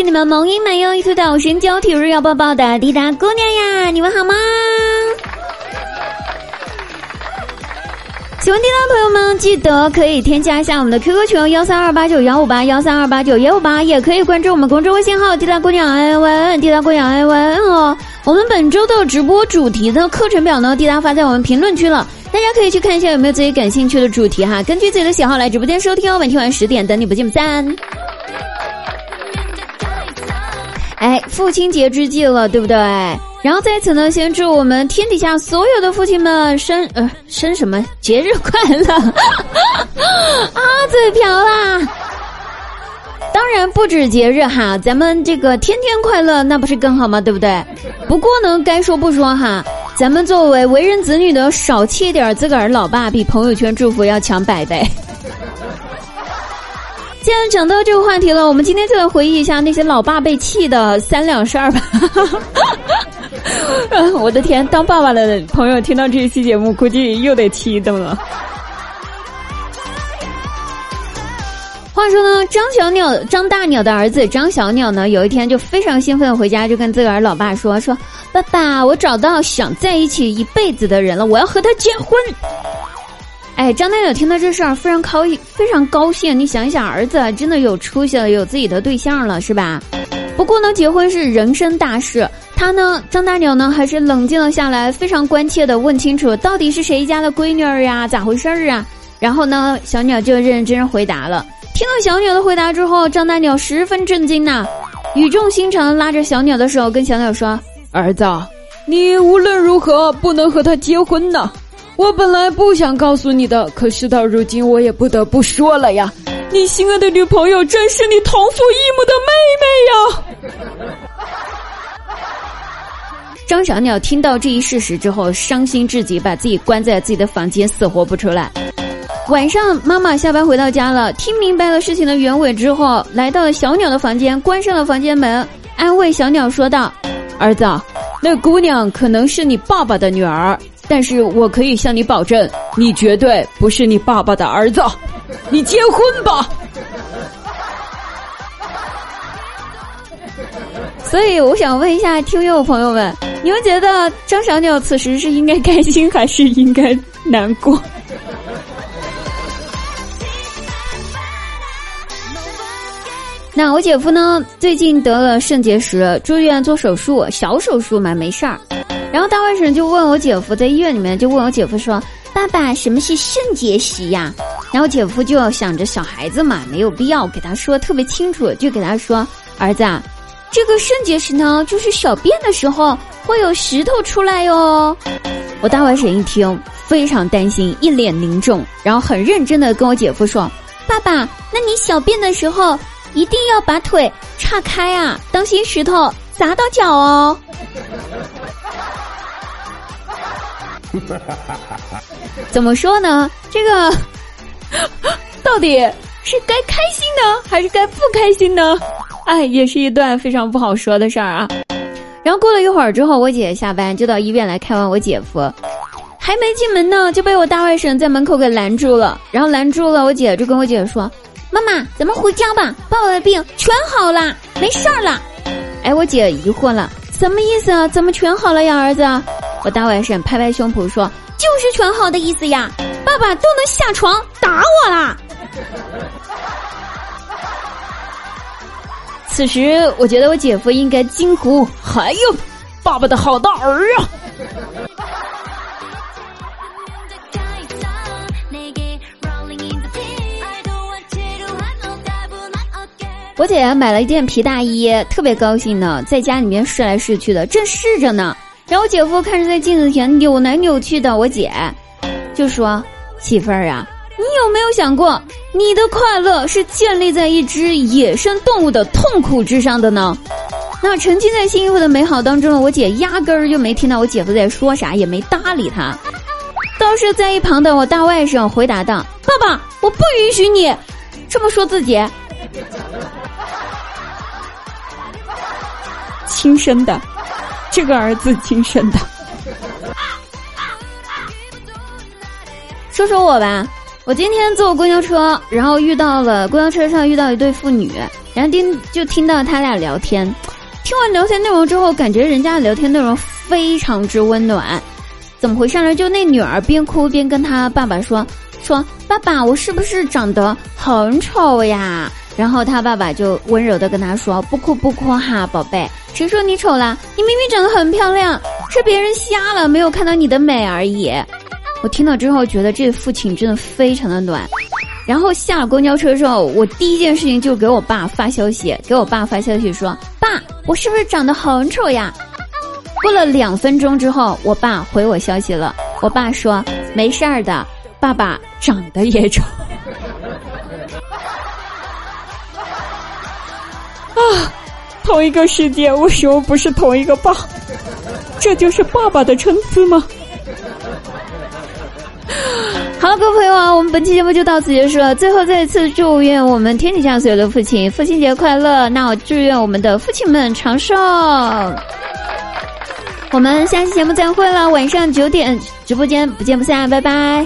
是你们萌音满又一出岛神交体日要抱抱的滴答姑娘呀，你们好吗？喜欢滴答朋友们，记得可以添加一下我们的 QQ 群幺三二八九幺五八幺三二八九幺五八，也可以关注我们公众微信号滴答姑娘安安滴答姑娘安安哦。我们本周的直播主题的课程表呢，滴答发在我们评论区了，大家可以去看一下有没有自己感兴趣的主题哈，根据自己的喜好来直播间收听哦。每天晚十点等你不见不散。哎，父亲节之际了，对不对？然后在此呢，先祝我们天底下所有的父亲们生呃生什么节日快乐 啊！嘴瓢啦！当然不止节日哈，咱们这个天天快乐那不是更好吗？对不对？不过呢，该说不说哈，咱们作为为人子女的，少气点自个儿老爸，比朋友圈祝福要强百倍。既然讲到这个话题了，我们今天就来回忆一下那些老爸被气的三两事儿吧。我的天，当爸爸的朋友听到这一期节目，估计又得气一顿了。话说呢，张小鸟、张大鸟的儿子张小鸟呢，有一天就非常兴奋的回家，就跟自个儿老爸说：“说爸爸，我找到想在一起一辈子的人了，我要和他结婚。”哎，张大鸟听到这事儿非常高非常高兴。你想一想，儿子真的有出息了，有自己的对象了，是吧？不过呢，结婚是人生大事。他呢，张大鸟呢，还是冷静了下来，非常关切的问清楚到底是谁家的闺女儿呀，咋回事儿啊？然后呢，小鸟就认认真真回答了。听了小鸟的回答之后，张大鸟十分震惊呐，语重心长拉着小鸟的手，跟小鸟说：“儿子，你无论如何不能和他结婚呐。我本来不想告诉你的，可事到如今，我也不得不说了呀。你心爱的女朋友正是你同父异母的妹妹呀。”张小鸟听到这一事实之后，伤心至极，把自己关在自己的房间，死活不出来。晚上，妈妈下班回到家了，听明白了事情的原委之后，来到了小鸟的房间，关上了房间门，安慰小鸟说道：“儿子，那姑娘可能是你爸爸的女儿，但是我可以向你保证，你绝对不是你爸爸的儿子，你结婚吧。”所以，我想问一下听友朋友们，你们觉得张小鸟此时是应该开心还是应该难过？那我姐夫呢？最近得了肾结石，住院做手术，小手术嘛，没事儿。然后大外甥就问我姐夫，在医院里面就问我姐夫说：“爸爸，什么是肾结石呀？”然后姐夫就想着小孩子嘛，没有必要给他说特别清楚，就给他说：“儿子啊。”这个肾结石呢，就是小便的时候会有石头出来哟。我大外甥一听，非常担心，一脸凝重，然后很认真的跟我姐夫说：“爸爸，那你小便的时候一定要把腿岔开啊，当心石头砸到脚哦。” 怎么说呢？这个到底是该开心呢，还是该不开心呢？哎，也是一段非常不好说的事儿啊。然后过了一会儿之后，我姐下班就到医院来看望我姐夫，还没进门呢，就被我大外甥在门口给拦住了。然后拦住了，我姐就跟我姐说：“妈妈，咱们回家吧，爸爸的病全好了，没事儿了。”哎，我姐疑惑了，什么意思啊？怎么全好了呀，儿子？我大外甥拍拍胸脯说：“就是全好的意思呀，爸爸都能下床打我啦。”此时，我觉得我姐夫应该惊呼：“哎呦，爸爸的好大儿啊！”我姐买了一件皮大衣，特别高兴呢，在家里面试来试去的，正试着呢。然后我姐夫看着在镜子前扭来扭去的我姐，就说：“媳妇儿啊。”你有没有想过，你的快乐是建立在一只野生动物的痛苦之上的呢？那沉浸在新衣服的美好当中的我姐，压根儿就没听到我姐夫在说啥，也没搭理他。倒是在一旁的我大外甥回答道：“爸爸，我不允许你这么说自己。”亲生的，这个儿子亲生的。说说我吧。我今天坐公交车，然后遇到了公交车上遇到一对父女，然后听就听到他俩聊天。听完聊天内容之后，感觉人家聊天内容非常之温暖。怎么回事呢？就那女儿边哭边跟他爸爸说：“说爸爸，我是不是长得很丑呀？”然后他爸爸就温柔的跟他说：“不哭不哭哈，宝贝，谁说你丑了？你明明长得很漂亮，是别人瞎了，没有看到你的美而已。”我听到之后觉得这父亲真的非常的暖。然后下了公交车之后，我第一件事情就给我爸发消息，给我爸发消息说：“爸，我是不是长得很丑呀？”过了两分钟之后，我爸回我消息了。我爸说：“没事儿的，爸爸长得也丑。”同一个世界，为什么不是同一个爸？这就是爸爸的参差吗？好了，各位朋友啊，我们本期节目就到此结束了。最后再一次祝愿我们天底下所有的父亲父亲节快乐！那我祝愿我们的父亲们长寿。我们下期节目再会了，晚上九点直播间不见不散，拜拜。